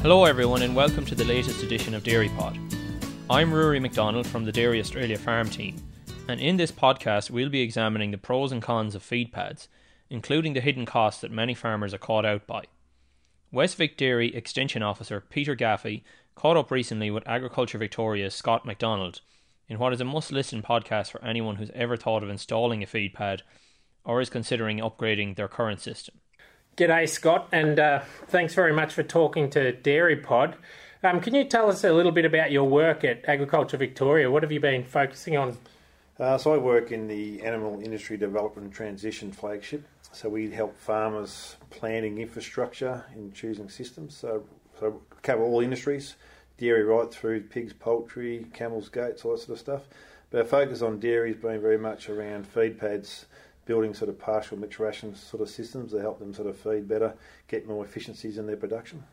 Hello, everyone, and welcome to the latest edition of Dairy Pod. I'm Rory McDonald from the Dairy Australia farm team, and in this podcast, we'll be examining the pros and cons of feed pads, including the hidden costs that many farmers are caught out by. West Vic Dairy Extension Officer Peter Gaffey caught up recently with Agriculture Victoria's Scott McDonald in what is a must listen podcast for anyone who's ever thought of installing a feed pad or is considering upgrading their current system. G'day, Scott, and uh, thanks very much for talking to Dairy Pod. Um, can you tell us a little bit about your work at Agriculture Victoria? What have you been focusing on? Uh, so I work in the Animal Industry Development and Transition flagship. So we help farmers planning infrastructure in choosing systems. So, so cover all industries, dairy right through pigs, poultry, camels, goats, all that sort of stuff. But our focus on dairy has been very much around feed pads, building sort of partial mixed ration sort of systems to help them sort of feed better, get more efficiencies in their production.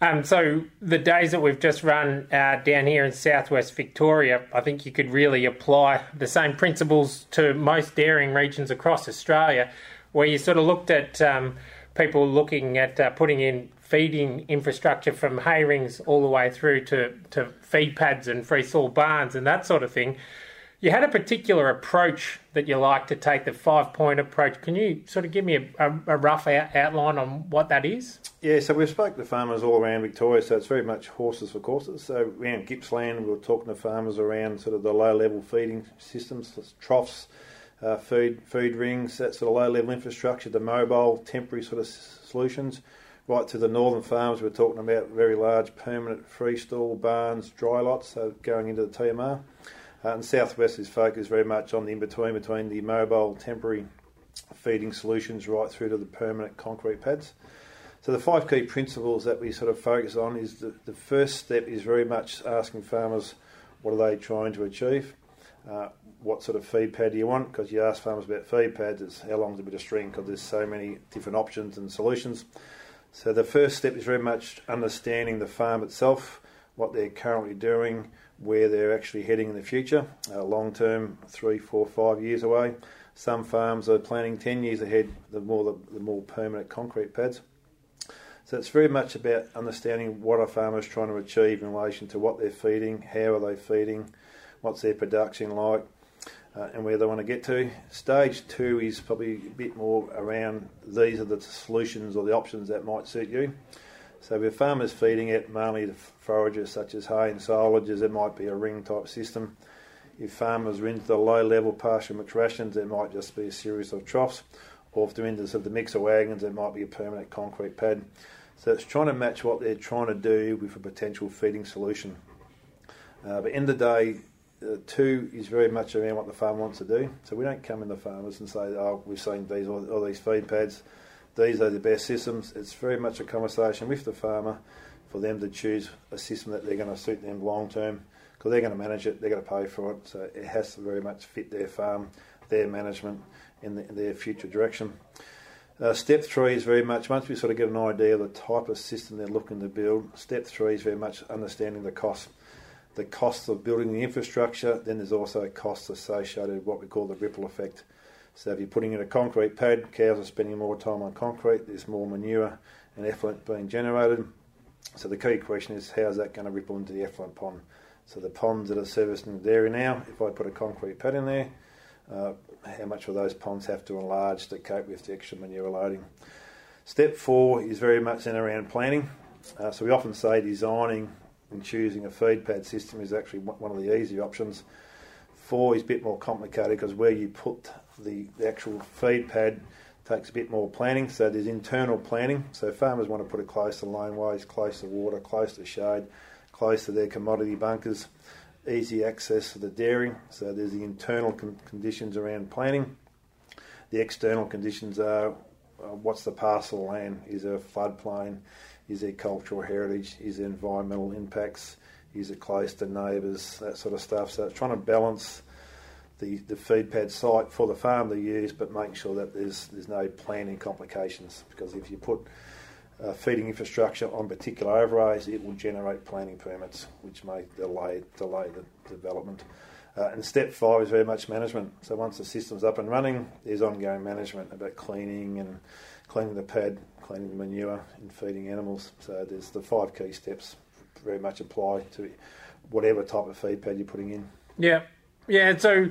Um, so the days that we've just run uh, down here in southwest Victoria, I think you could really apply the same principles to most dairying regions across Australia, where you sort of looked at um, people looking at uh, putting in feeding infrastructure from hay rings all the way through to, to feed pads and free stall barns and that sort of thing. You had a particular approach that you like to take, the five point approach. Can you sort of give me a, a, a rough out, outline on what that is? Yeah, so we've spoken to farmers all around Victoria, so it's very much horses for courses. So around Gippsland, we were talking to farmers around sort of the low level feeding systems, troughs, uh, food rings, that sort of low level infrastructure, the mobile temporary sort of solutions. Right to the northern farms, we're talking about very large permanent freestall barns, dry lots, so going into the TMR. Uh, and Southwest is focused very much on the in between between the mobile temporary feeding solutions right through to the permanent concrete pads. So the five key principles that we sort of focus on is the, the first step is very much asking farmers what are they trying to achieve, uh, what sort of feed pad do you want? Because you ask farmers about feed pads, it's how long long's a bit of string? Because there's so many different options and solutions. So the first step is very much understanding the farm itself, what they're currently doing, where they're actually heading in the future, uh, long term, three, four, five years away. Some farms are planning 10 years ahead, the more, the, the more permanent concrete pads. So it's very much about understanding what a farmer is trying to achieve in relation to what they're feeding, how are they feeding, what's their production like, uh, and where they want to get to. Stage two is probably a bit more around these are the solutions or the options that might suit you. So if farmers feeding it mainly to forages such as hay and silages, it might be a ring type system. If farmers are into the low level partial mixed rations, it might just be a series of troughs. Or if they're into sort of the mixer wagons, it might be a permanent concrete pad. So it's trying to match what they're trying to do with a potential feeding solution. Uh, but in the day, uh, two is very much around what the farm wants to do. So we don't come in the farmers and say, oh, we've seen these all, all these feed pads these are the best systems. It's very much a conversation with the farmer for them to choose a system that they're going to suit them long term because they're going to manage it, they're going to pay for it. So it has to very much fit their farm, their management, in, the, their future direction. Uh, step three is very much once we sort of get an idea of the type of system they're looking to build. Step three is very much understanding the cost, the cost of building the infrastructure. Then there's also costs associated with what we call the ripple effect. So if you're putting in a concrete pad, cows are spending more time on concrete, there's more manure and effluent being generated. So the key question is how is that going to ripple into the effluent pond? So the ponds that are servicing the dairy now, if I put a concrete pad in there, uh, how much will those ponds have to enlarge to cope with the extra manure loading? Step four is very much in around planning. Uh, so we often say designing and choosing a feed pad system is actually one of the easier options. Four is a bit more complicated because where you put the, the actual feed pad takes a bit more planning. So there's internal planning. So farmers want to put it close to laneways, close to water, close to shade, close to their commodity bunkers, easy access to the dairy. So there's the internal con- conditions around planning. The external conditions are uh, what's the parcel land? Is there a floodplain? Is there cultural heritage? Is there environmental impacts? Is it close to neighbours? That sort of stuff. So it's trying to balance the, the feed pad site for the farm to use, but making sure that there's there's no planning complications. Because if you put uh, feeding infrastructure on particular overlays, it will generate planning permits, which may delay delay the development. Uh, and step five is very much management. So once the system's up and running, there's ongoing management about cleaning and cleaning the pad, cleaning the manure, and feeding animals. So there's the five key steps very much apply to whatever type of feed pad you're putting in. Yeah, yeah. So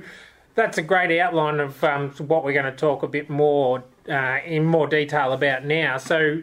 that's a great outline of um, what we're going to talk a bit more uh, in more detail about now. So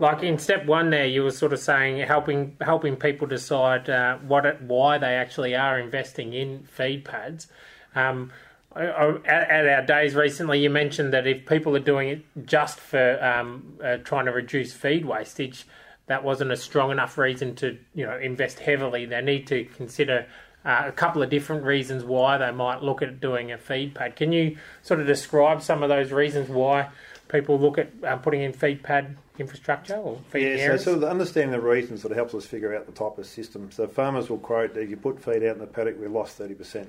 like in step one there you were sort of saying helping helping people decide uh, what it, why they actually are investing in feed pads um, at, our days recently you mentioned that if people are doing it just for um, uh, trying to reduce feed wastage that wasn't a strong enough reason to you know invest heavily they need to consider uh, a couple of different reasons why they might look at doing a feed pad can you sort of describe some of those reasons why people look at uh, putting in feed pad infrastructure or feed yeah, so sort of understanding the reasons sort of helps us figure out the type of system. So farmers will quote that if you put feed out in the paddock, we lost 30%.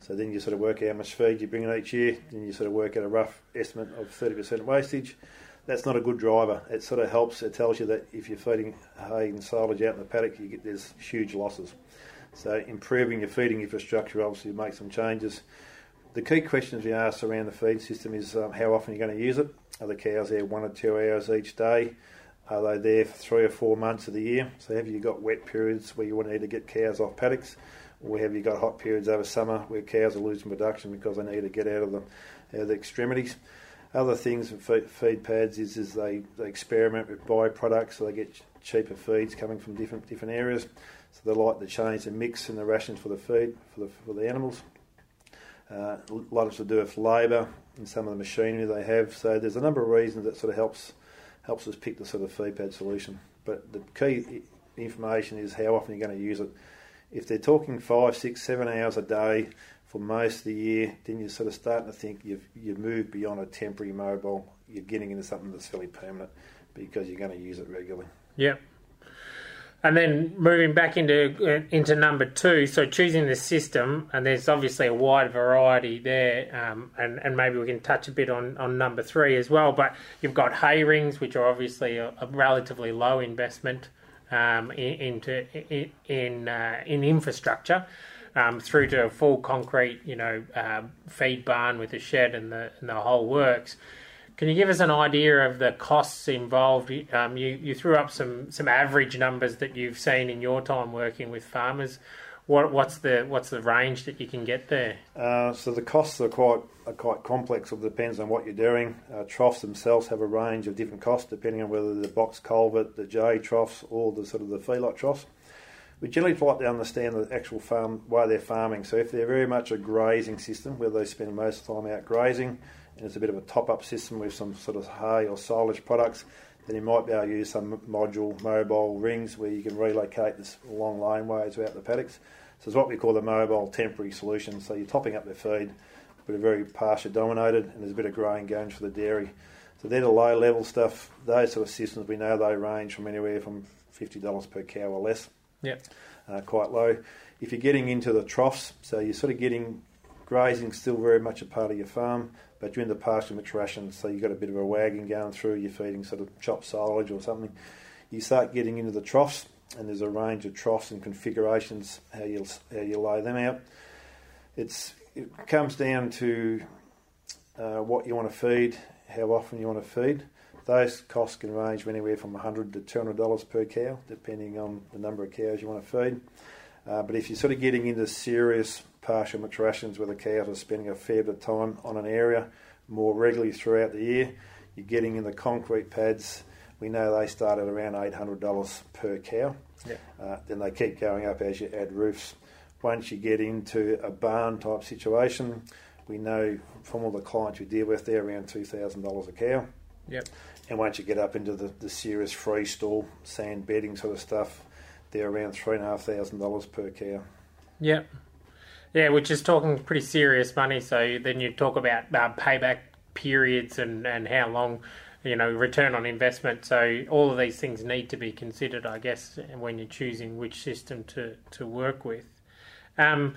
So then you sort of work out how much feed you bring in each year, then you sort of work out a rough estimate of 30% wastage. That's not a good driver. It sort of helps, it tells you that if you're feeding hay and silage out in the paddock, you get there's huge losses. So improving your feeding infrastructure obviously makes some changes. The key questions we ask around the feed system is um, how often you're going to use it, are the cows there one or two hours each day? Are they there for three or four months of the year? So have you got wet periods where you want to need to get cows off paddocks? Or have you got hot periods over summer where cows are losing production because they need to get out of the, out of the extremities? Other things with feed pads is, is they, they experiment with byproducts, so they get cheaper feeds coming from different different areas. So they like to change the mix and the rations for the feed for the for the animals. Uh, a lot of it's to do with labour and some of the machinery they have. So there's a number of reasons that sort of helps helps us pick the sort of feed pad solution. But the key information is how often you're going to use it. If they're talking five, six, seven hours a day for most of the year, then you're sort of starting to think you've you've moved beyond a temporary mobile. You're getting into something that's fairly permanent because you're going to use it regularly. Yep. And then moving back into uh, into number two, so choosing the system, and there's obviously a wide variety there, um, and and maybe we can touch a bit on, on number three as well. But you've got hay rings, which are obviously a, a relatively low investment um, in, into in in, uh, in infrastructure, um, through to a full concrete, you know, uh, feed barn with a shed and the and the whole works. Can you give us an idea of the costs involved? Um, you, you threw up some, some average numbers that you've seen in your time working with farmers. What, what's the what's the range that you can get there? Uh, so the costs are quite are quite complex. It depends on what you're doing. Uh, troughs themselves have a range of different costs depending on whether the box culvert, the J troughs, or the sort of the feedlot troughs. We generally like to understand the actual farm why they're farming. So if they're very much a grazing system, where they spend most time out grazing, and it's a bit of a top-up system with some sort of hay or silage products, then you might be able to use some module mobile rings where you can relocate this long laneways throughout the paddocks. So it's what we call the mobile temporary solution. So you're topping up the feed, but a very pasture dominated, and there's a bit of grain going for the dairy. So they're the low level stuff. Those sort of systems we know they range from anywhere from fifty dollars per cow or less. Yeah, uh, quite low. If you're getting into the troughs, so you're sort of getting grazing still very much a part of your farm, but you're in the pasture mix ration, so you've got a bit of a wagon going through, you're feeding sort of chopped silage or something. You start getting into the troughs, and there's a range of troughs and configurations how you how you lay them out. It's it comes down to uh, what you want to feed, how often you want to feed. Those costs can range anywhere from 100 to 200 dollars per cow, depending on the number of cows you want to feed. Uh, but if you're sort of getting into serious pasture mix rations where the cows are spending a fair bit of time on an area more regularly throughout the year. You're getting in the concrete pads. We know they start at around $800 per cow. Yeah. Uh, then they keep going up as you add roofs. Once you get into a barn type situation, we know from all the clients we deal with, they're around $2,000 a cow. Yep. And once you get up into the, the serious free stall, sand bedding sort of stuff, they're around $3,500 per cow. Yep. Yeah, which is talking pretty serious money. So then you talk about uh, payback periods and, and how long, you know, return on investment. So all of these things need to be considered, I guess, when you're choosing which system to, to work with. Um,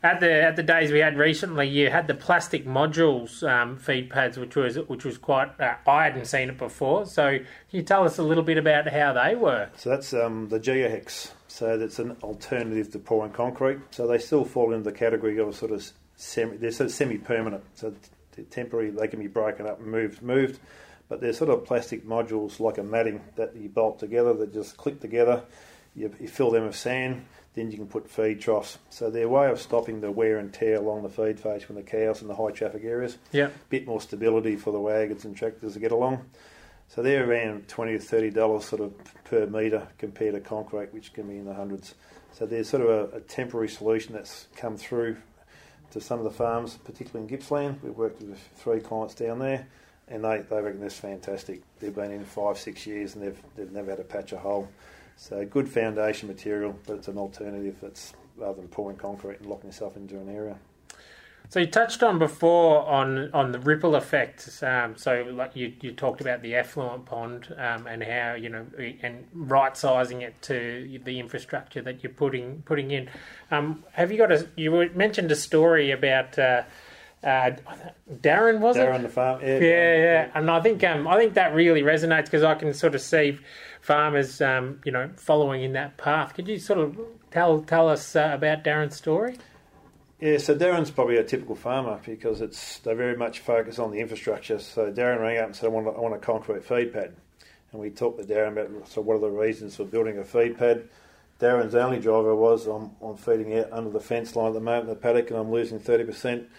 at the at the days we had recently, you had the plastic modules um, feed pads, which was which was quite. Uh, I hadn't seen it before, so can you tell us a little bit about how they work? So that's um, the GeoHex So that's an alternative to pouring concrete. So they still fall into the category of sort of semi. They're sort of semi-permanent. So they're temporary. They can be broken up and moved, moved. But they're sort of plastic modules like a matting that you bolt together that just click together. You, you fill them with sand then you can put feed troughs. So they're a way of stopping the wear and tear along the feed face from the cows in the high traffic areas. Yeah. Bit more stability for the wagons and tractors to get along. So they're around twenty to thirty dollars sort of per metre compared to concrete, which can be in the hundreds. So there's sort of a, a, temporary solution that's come through to some of the farms, particularly in Gippsland. We've worked with three clients down there, and they, they reckon this fantastic. They've been in five, six years, and they've they've never had a patch of hole. So good foundation material, but it's an alternative that's rather than pouring concrete and locking yourself into an area. So you touched on before on on the ripple effect. Um, so like you, you talked about the effluent pond um, and how you know and right sizing it to the infrastructure that you're putting putting in. Um, have you got a? You mentioned a story about. Uh, uh, Darren was it? Darren it? the farm, yeah, yeah, yeah, and I think um, I think that really resonates because I can sort of see farmers, um, you know, following in that path. Could you sort of tell tell us uh, about Darren's story? Yeah, so Darren's probably a typical farmer because it's they very much focus on the infrastructure. So Darren rang up and said, "I want a, I want a concrete feed pad," and we talked to Darren about so what are the reasons for building a feed pad. Darren's only driver was I'm, I'm feeding out under the fence line at the moment in the paddock, and I'm losing thirty percent.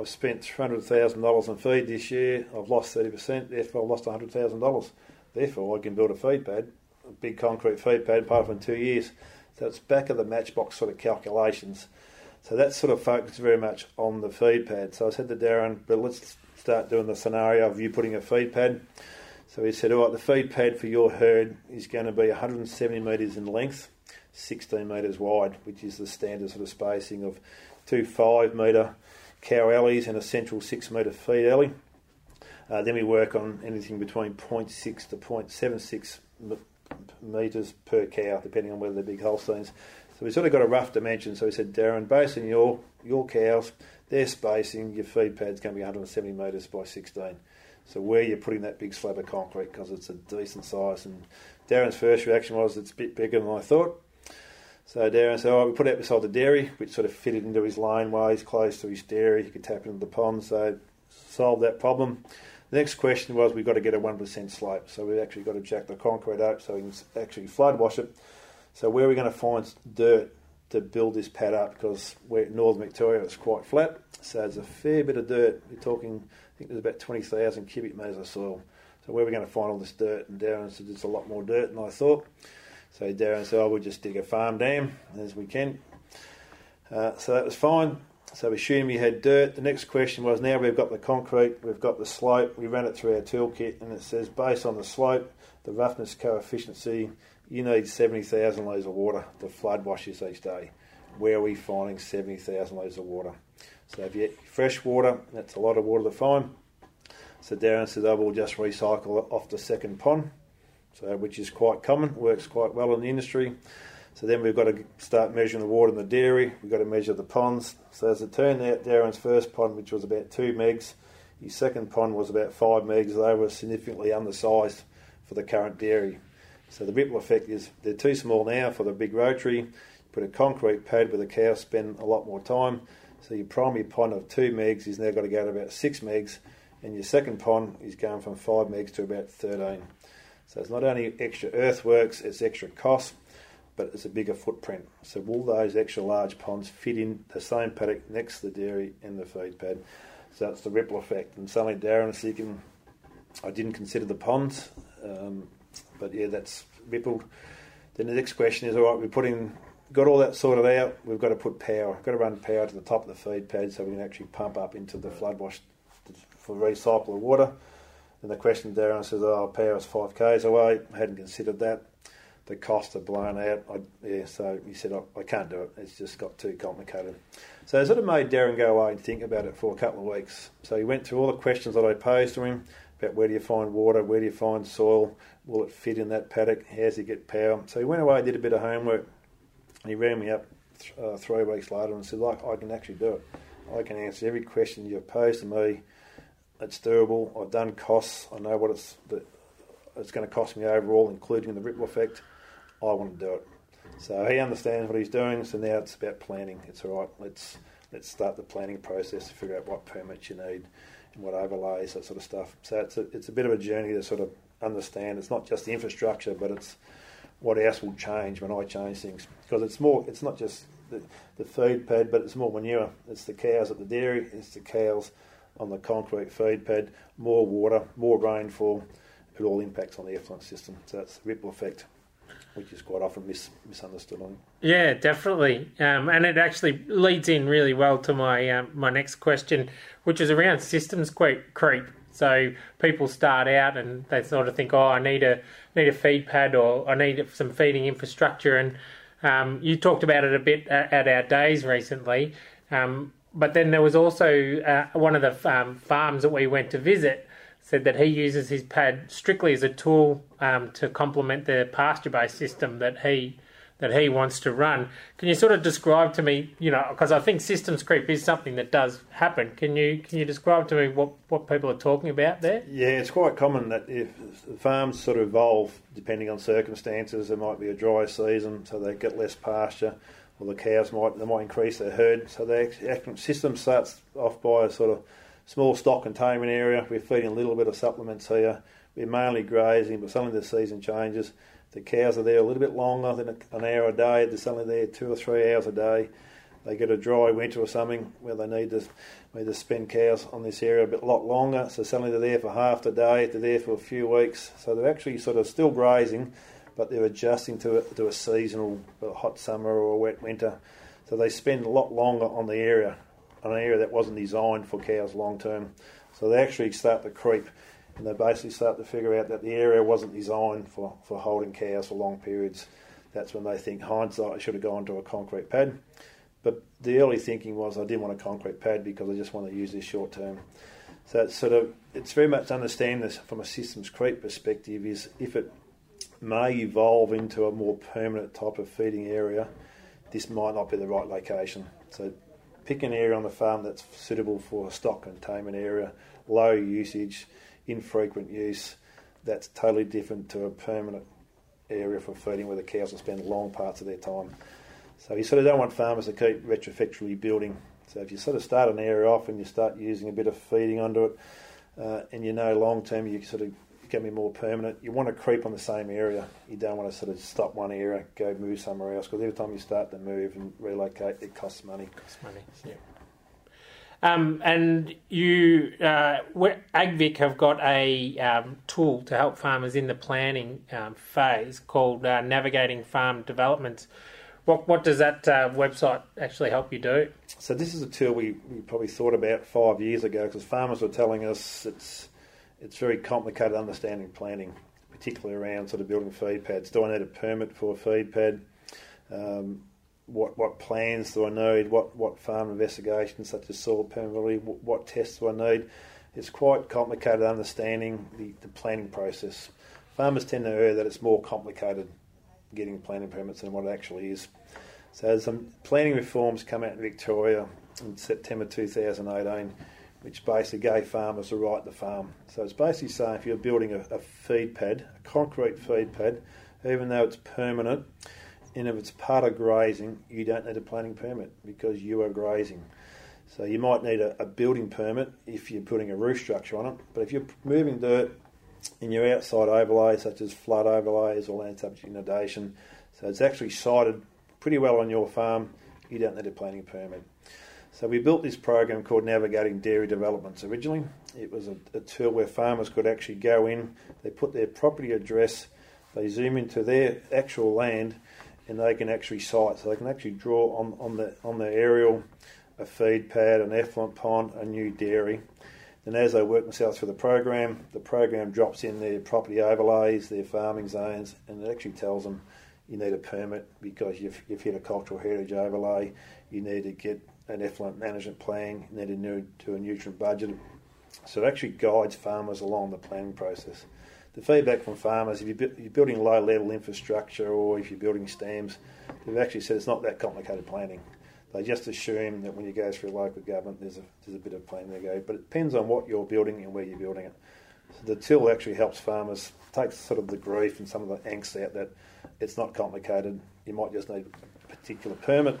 I've spent three hundred thousand dollars on feed this year. I've lost thirty percent. Therefore, I've lost hundred thousand dollars. Therefore, I can build a feed pad, a big concrete feed pad, part of in two years. So it's back of the matchbox sort of calculations. So that's sort of focused very much on the feed pad. So I said to Darren, but let's start doing the scenario of you putting a feed pad. So he said, all right, the feed pad for your herd is going to be 170 metres in length, 16 metres wide, which is the standard sort of spacing of two five metre cow alleys and a central six metre feed alley. Uh, then we work on anything between 0.6 to 0.76 metres per cow, depending on whether they're big Holsteins. So we sort of got a rough dimension. So we said, Darren, based on your, your cows, their spacing, your feed pad's going to be 170 metres by 16. So where you're putting that big slab of concrete because it's a decent size. And Darren's first reaction was it's a bit bigger than I thought. So Darren said, oh, we put it beside the dairy, which sort of fitted into his laneway. He's close to his dairy. He could tap into the pond. So solved that problem. The next question was we've got to get a 1% slope. So we've actually got to jack the concrete up so we can actually flood wash it. So where are we going to find dirt to build this pad up? Because we're in northern Victoria, it's quite flat. So there's a fair bit of dirt. We're talking, I think there's about 20,000 cubic metres of soil. So where are we going to find all this dirt? And Darren said there's a lot more dirt than I thought. So Darren said, oh, we'll just dig a farm dam as we can. Uh, so that was fine. So we assumed we had dirt. The next question was now we've got the concrete, we've got the slope, we ran it through our toolkit and it says based on the slope, the roughness coefficient, you need 70,000 litres of water to flood wash this each day. Where are we finding 70,000 litres of water? So if you get fresh water, that's a lot of water to find. So Darren said, oh, we'll just recycle it off the second pond, so which is quite common, works quite well in the industry. So then we've got to start measuring the water in the dairy. We've got to measure the ponds. So as it turned out, Darren's first pond, which was about two megs, his second pond was about five megs. They were significantly undersized for the current dairy. So the ripple effect is they're too small now for the big rotary. Put a concrete pad where the cows spend a lot more time. So your primary pond of two megs is now got to go to about six megs, and your second pond is going from five megs to about 13. So it's not only extra earthworks, it's extra cost but it's a bigger footprint. So will those extra large ponds fit in the same paddock next to the dairy and the feed pad? So it's the ripple effect. And suddenly Darren is thinking, I didn't consider the ponds, um, but yeah, that's rippled. Then the next question is, all right, we're putting, got all that sorted out, we've got to put power, got to run power to the top of the feed pad so we can actually pump up into the flood wash for recycle of water. And the question Darren says, oh, power is 5 k's away, I hadn't considered that the costs are blown out. I, yeah, so he said, I, I, can't do it. It's just got too complicated. So it sort of made Darren go away and think about it for a couple of weeks. So he went through all the questions that I posed to him about where do you find water, where do you find soil, will it fit in that paddock, how does he get power. So he went away, did a bit of homework, and he rang me up th- uh, three weeks later and said, like, I can actually do it. I can answer every question you've posed to me. It's doable. I've done costs. I know what it's, it's going to cost me overall, including the ripple effect. I want to do it. So he understands what he's doing. So now it's about planning. It's all right. Let's let's start the planning process to figure out what permits you need what overlays, that sort of stuff. So it's a, it's a bit of a journey to sort of understand. It's not just the infrastructure, but it's what else will change when I change things because it's more. It's not just the, the feed pad, but it's more manure. It's the cows at the dairy. It's the cows on the concrete feed pad. More water, more rainfall. It all impacts on the effluent system. So it's the ripple effect, which is quite often mis- misunderstood. On yeah, definitely, um, and it actually leads in really well to my um, my next question, which is around systems creep. So people start out and they sort of think, oh, I need a need a feed pad or I need some feeding infrastructure. And um, you talked about it a bit at, at our days recently. Um, but then there was also uh, one of the um, farms that we went to visit said that he uses his pad strictly as a tool um, to complement the pasture based system that he that he wants to run. Can you sort of describe to me, you know, because I think systems creep is something that does happen. Can you can you describe to me what, what people are talking about there? Yeah, it's quite common that if farms sort of evolve depending on circumstances, there might be a dry season, so they get less pasture, or the cows might they might increase their herd. So the system starts off by a sort of small stock containment area. We're feeding a little bit of supplements here. We're mainly grazing, but suddenly the season changes the cows are there a little bit longer than an hour a day. They're only there two or three hours a day. They get a dry winter or something where they need to need to spend cows on this area a bit lot longer. So suddenly they're there for half the day. They're there for a few weeks. So they're actually sort of still grazing, but they're adjusting to a, to a seasonal a hot summer or a wet winter. So they spend a lot longer on the area, an area that wasn't designed for cows long term. So they actually start to creep and they basically start to figure out that the area wasn't designed for, for holding cows for long periods. That's when they think hindsight should have gone to a concrete pad. But the early thinking was I didn't want a concrete pad because I just want to use this short term. So it's sort of it's very much understand this from a systems creep perspective is if it may evolve into a more permanent type of feeding area, this might not be the right location. So pick an area on the farm that's suitable for stock containment area, low usage, infrequent use, that's totally different to a permanent area for feeding where the cows will spend long parts of their time. So you sort of don't want farmers to keep retrofactory building. So if you sort of start an area off and you start using a bit of feeding onto it, uh, and you know long term you sort of get me more permanent, you want to creep on the same area. You don't want to sort of stop one area, go move somewhere else, because every time you start to move and relocate, it costs money. Costs money. Yeah. Um, and you, uh, AgVic have got a um, tool to help farmers in the planning um, phase called uh, Navigating Farm Developments. What, what does that uh, website actually help you do? So this is a tool we, we probably thought about five years ago because farmers were telling us it's it's very complicated understanding planning, particularly around sort of building feed pads. Do I need a permit for a feed pad? Um, what what plans do I need? What what farm investigations such as soil permeability? What, what tests do I need? It's quite complicated understanding the, the planning process. Farmers tend to err that it's more complicated getting planning permits than what it actually is. So some planning reforms come out in Victoria in September 2018, which basically gave farmers the right to farm. So it's basically saying if you're building a, a feed pad, a concrete feed pad, even though it's permanent, and if it's part of grazing, you don't need a planning permit because you are grazing. So you might need a, a, building permit if you're putting a roof structure on it, but if you're moving dirt in your outside overlays, such as flood overlays or land subject inundation, so it's actually sited pretty well on your farm, you don't need a planning permit. So we built this program called Navigating Dairy Developments originally. It was a, a tool where farmers could actually go in, they put their property address, they zoom into their actual land, and they can actually site, so they can actually draw on, on the on the aerial a feed pad, an effluent pond, a new dairy. Then as they work themselves through the program, the program drops in their property overlays, their farming zones, and it actually tells them you need a permit because you've, you've hit a cultural heritage overlay, you need to get an effluent management plan, you need to do a nutrient budget. So it actually guides farmers along the planning process the feedback from farmers, if you're building low level infrastructure or if you're building stems, they've actually said it's not that complicated planning. They just assume that when you go through local government, there's a, there's a bit of planning to go. But it depends on what you're building and where you're building it. So the till actually helps farmers, takes sort of the grief and some of the angst out that it's not complicated. you might just need a particular permit.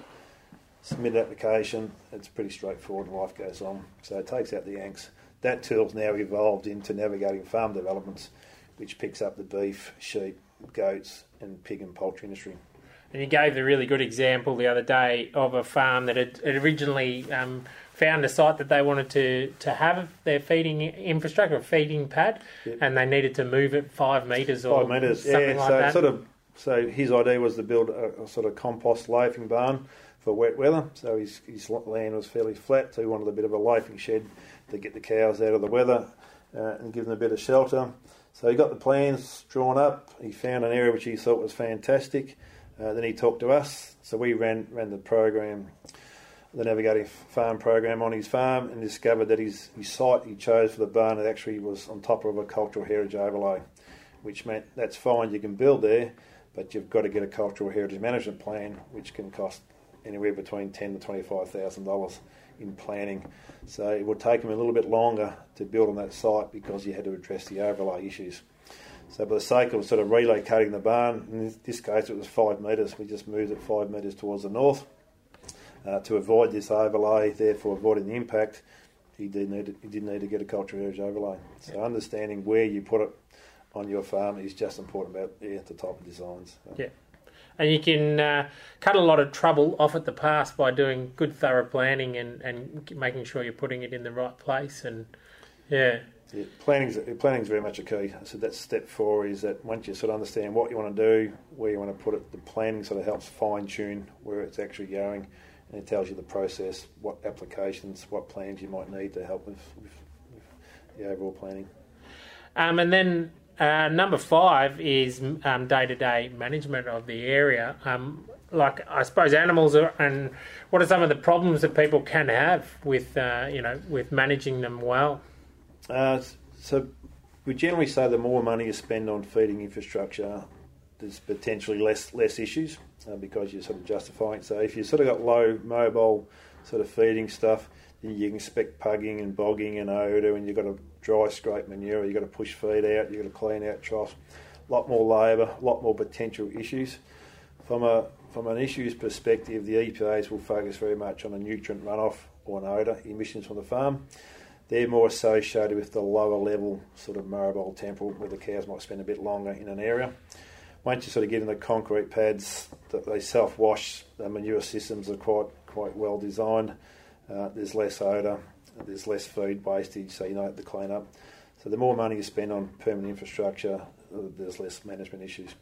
Submit an application. It's pretty straightforward, and life goes on. So it takes out the angst. That tool's now evolved into navigating farm developments, which picks up the beef, sheep, goats, and pig and poultry industry. And you gave a really good example the other day of a farm that had, had originally um, found a site that they wanted to, to have their feeding infrastructure, a feeding pad, Yep. and they needed to move it five metres or Five metres, something yeah. like so that. sort of, so his idea was to build a, a sort of compost loafing barn for wet weather. So his his land was fairly flat, so he wanted a bit of a loafing shed to get the cows out of the weather uh, and give them a bit of shelter. So he got the plans drawn up. He found an area which he thought was fantastic. Uh, then he talked to us. So we ran ran the program, the navigating farm program on his farm, and discovered that his, his site he chose for the barn it actually was on top of a cultural heritage overlay, which meant that's fine. You can build there, but you've got to get a cultural heritage management plan, which can cost anywhere between ten to twenty five thousand dollars in planning. So it would take them a little bit longer to build on that site because you had to address the overlay issues. So, for the sake of sort of relocating the barn, in this- this case it was five metres, we just moved it five metres towards the north uh, to avoid this overlay, therefore avoiding the impact. He did need to, he did need to get a cultural heritage overlay. So, understanding where you put it on your farm is just important about yeah, the type of designs. Yeah. and you can uh, cut a lot of trouble off at the pass by doing good thorough planning and, and making sure you're putting it in the right place and yeah Yeah, planning's planning's very much a key. So that's step four. Is that once you sort of understand what you want to do, where you want to put it, the planning sort of helps fine tune where it's actually going, and it tells you the process, what applications, what plans you might need to help with, with, with the overall planning. um, and then uh, number five is um, day-to-day management of the area um, like I suppose animals are, and what are some of the problems that people can have with uh, you know with managing them well Uh, so we generally say the more money you spend on feeding infrastructure, there's potentially less less issues uh, because you're sort of justifying. So if you sort of got low mobile sort of feeding stuff, you can expect pugging and bogging and odor, and you've got to dry scrape manure, you've got to push feed out, you've got to clean out troughs. A lot more labour, a lot more potential issues. From a from an issues perspective, the EPAs will focus very much on a nutrient runoff or an odour emissions from the farm they're more associated with the lower level sort of mobile temporal where the cows might spend a bit longer in an area. Once you sort of get in the concrete pads, that they self wash. The manure systems are quite quite well designed. Uh, there's less odour, there's less feed wastage, so you don't have to clean up. So the more money you spend on permanent infrastructure, uh, there's less management issues.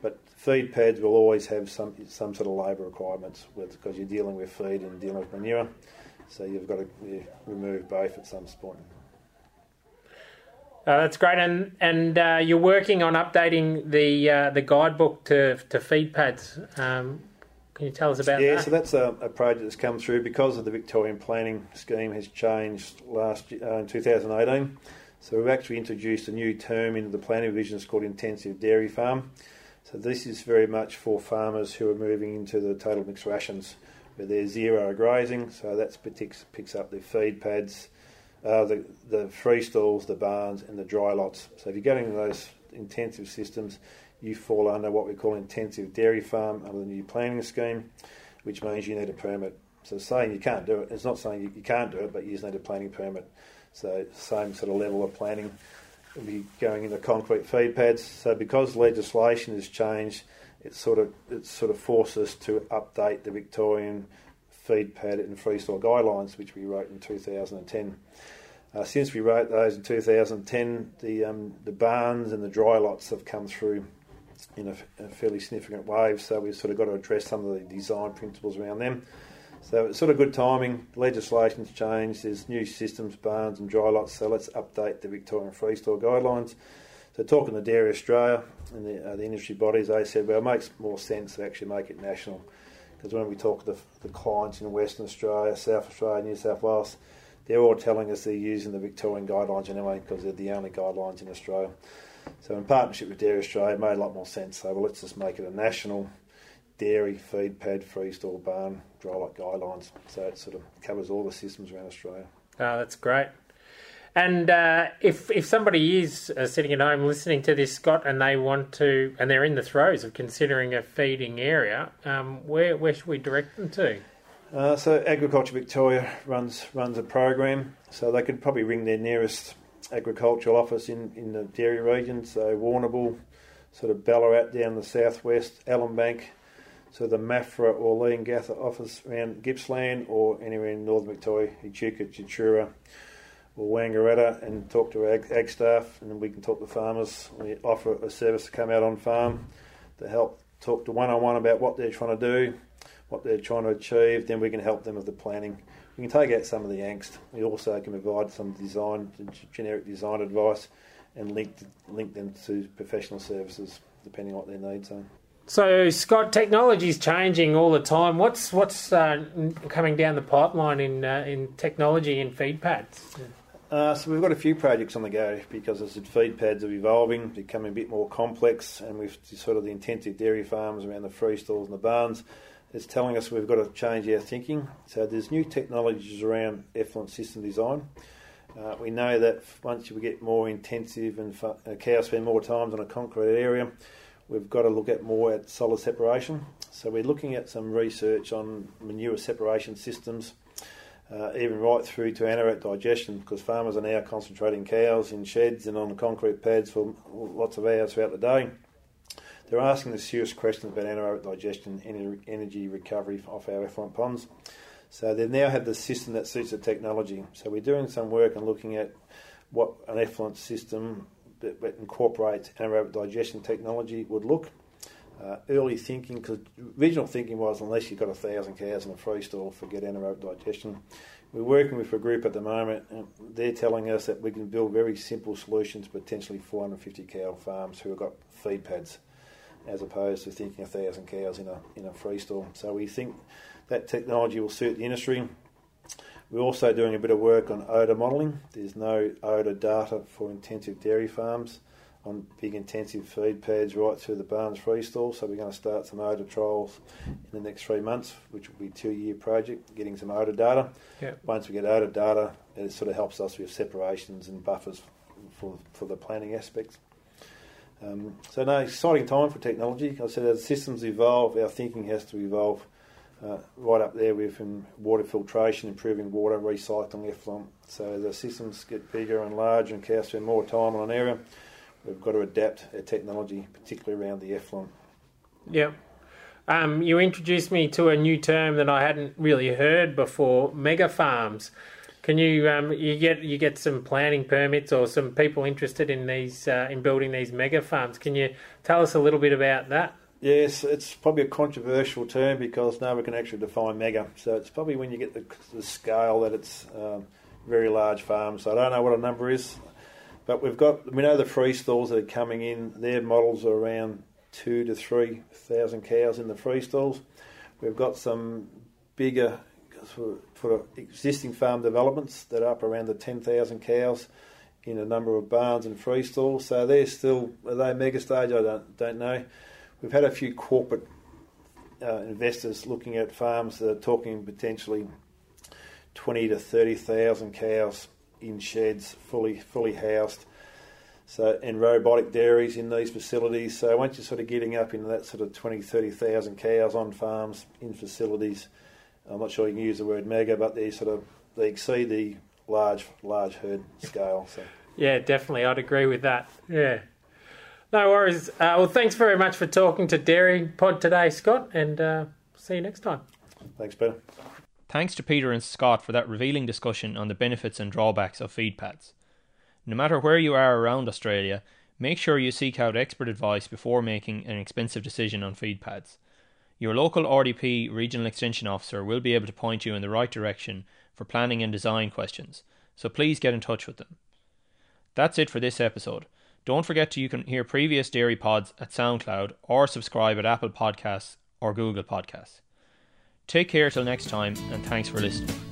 But feed pads will always have some some sort of labour requirements because you're dealing with feed and dealing with manure. So you've got to yeah, remove both at some point. Uh, that's great, and and uh, you're working on updating the uh, the guidebook to to feed pads. Um, can you tell us about Yeah, that? Yeah, so that's a, a project that's come through because of the Victorian planning scheme has changed last uh, in 2018. So we've actually introduced a new term into the planning division. It's called intensive dairy farm. So this is very much for farmers who are moving into the total mixed rations, where they're zero grazing. So that picks, picks up the feed pads, uh, the the free stalls, the barns, and the dry lots. So if you're getting into those intensive systems, you fall under what we call intensive dairy farm under the new planning scheme, which means you need a permit. So saying you can't do it, it's not saying you, you can't do it, but you just need a planning permit. So same sort of level of planning. We'll be going into concrete feed pads. So because legislation has changed, it sort of it's sort of forced us to update the Victorian feed pad and freestall guidelines, which we wrote in 2010. Uh, since we wrote those in 2010, the um, the barns and the dry lots have come through in a, a fairly significant wave. So we've sort of got to address some of the design principles around them. So it's sort of good timing. Legislation's changed. There's new systems, barns and dry lots. So let's update the Victorian freestall guidelines. So talking to Dairy Australia and the, uh, the industry bodies, they said, well, it makes more sense to actually make it national. Because when we talk to the, the clients in Western Australia, South Australia, New South Wales, they're all telling us they're using the Victorian guidelines anyway because they're the only guidelines in Australia. So in partnership with Dairy Australia, it made a lot more sense. So well, let's just make it a national dairy feed pad freestall barn dry lot guidelines. So it sort of covers all the systems around Australia. Oh, that's great. And uh, if if somebody is uh, sitting at home listening to this, Scott, and they want to, and they're in the throes of considering a feeding area, um, where where should we direct them to? Uh, so Agriculture Victoria runs runs a program, so they could probably ring their nearest agricultural office in, in the dairy region, so Warrnambool, sort of Ballarat down the southwest, Ellinbank, so the Maffra or Leongatha office around Gippsland or anywhere in northern Victoria, Echuca, Tatura or Wangaratta and talk to ag, ag staff and we can talk to farmers. We offer a service to come out on farm to help talk to one on one about what they're trying to do, what they're trying to achieve, then we can help them with the planning. We can take out some of the angst. We also can provide some design, generic design advice, and link link them to professional services depending on what their needs are. So Scott, technology is changing all the time. What's what's uh, coming down the pipeline in uh, in technology in feed pads? Uh, so we've got a few projects on the go because as the feed pads are evolving, becoming a bit more complex, and with sort of the intensive dairy farms around the free stalls and the barns, it's telling us we've got to change our thinking. So there's new technologies around effluent system design. Uh, we know that once we get more intensive and uh, cows spend more times on a concrete area, we've got to look at more at solid separation. So we're looking at some research on manure separation systems uh, even right through to anaerobic digestion, because farmers are now concentrating cows in sheds and on concrete pads for lots of hours throughout the day. They're asking the serious questions about anaerobic digestion and energy recovery off our effluent ponds. So they now have the system that suits the technology. So we're doing some work and looking at what an effluent system that, that incorporates anaerobic digestion technology would look uh, early thinking, because original thinking was unless you've got a thousand cows in a free stall, forget anaerobic digestion. We're working with a group at the moment, and they're telling us that we can build very simple solutions, potentially 450 cow farms who have got feed pads, as opposed to thinking a thousand cows in a in a free stall. So we think that technology will suit the industry. We're also doing a bit of work on odour modelling. There's no odour data for intensive dairy farms on big intensive feed pads right through the barns freestall. So we're going to start some odour trials in the next three months, which will be a two-year project, getting some odour data. Yep. Once we get odour data, it sort of helps us with separations and buffers for, for the planning aspects. Um, so no, exciting time for technology. I said as systems evolve, our thinking has to evolve. Uh, right up there with um, water filtration, improving water, recycling effluent. So as the systems get bigger and larger and cows spend more time on an area we've got to adapt our technology, particularly around the effluent. Yep. Um, you introduced me to a new term that I hadn't really heard before: mega farms. Can you um, you get you get some planning permits or some people interested in these uh, in building these mega farms? Can you tell us a little bit about that? Yes, it's probably a controversial term because now we can actually define mega. So it's probably when you get the, the scale that it's um, very large farms. So I don't know what a number is. But we've got we know the freestalls that are coming in. Their models are around two to three thousand cows in the freestalls. We've got some bigger for, for existing farm developments that are up around the ten thousand cows in a number of barns and free stalls. So they're still are they mega stage? I don't don't know. We've had a few corporate uh, investors looking at farms that are talking potentially twenty to thirty thousand cows in sheds, fully fully housed. So and robotic dairies in these facilities. So once you're sort of getting up into that sort of 20, 30,000 cows on farms in facilities, I'm not sure you can use the word mega, but they sort of they exceed the large large herd scale. So yeah, definitely, I'd agree with that. Yeah. No worries. Uh, well, thanks very much for talking to Dairy Pod today, Scott, and uh, see you next time. Thanks, Peter. Thanks to Peter and Scott for that revealing discussion on the benefits and drawbacks of feed pads. No matter where you are around Australia, make sure you seek out expert advice before making an expensive decision on feed pads. Your local RDP Regional Extension Officer will be able to point you in the right direction for planning and design questions, so please get in touch with them. That's it for this episode. Don't forget to you can hear previous Dairy Pods at SoundCloud or subscribe at Apple Podcasts or Google Podcasts. Take care till next time, and thanks for listening.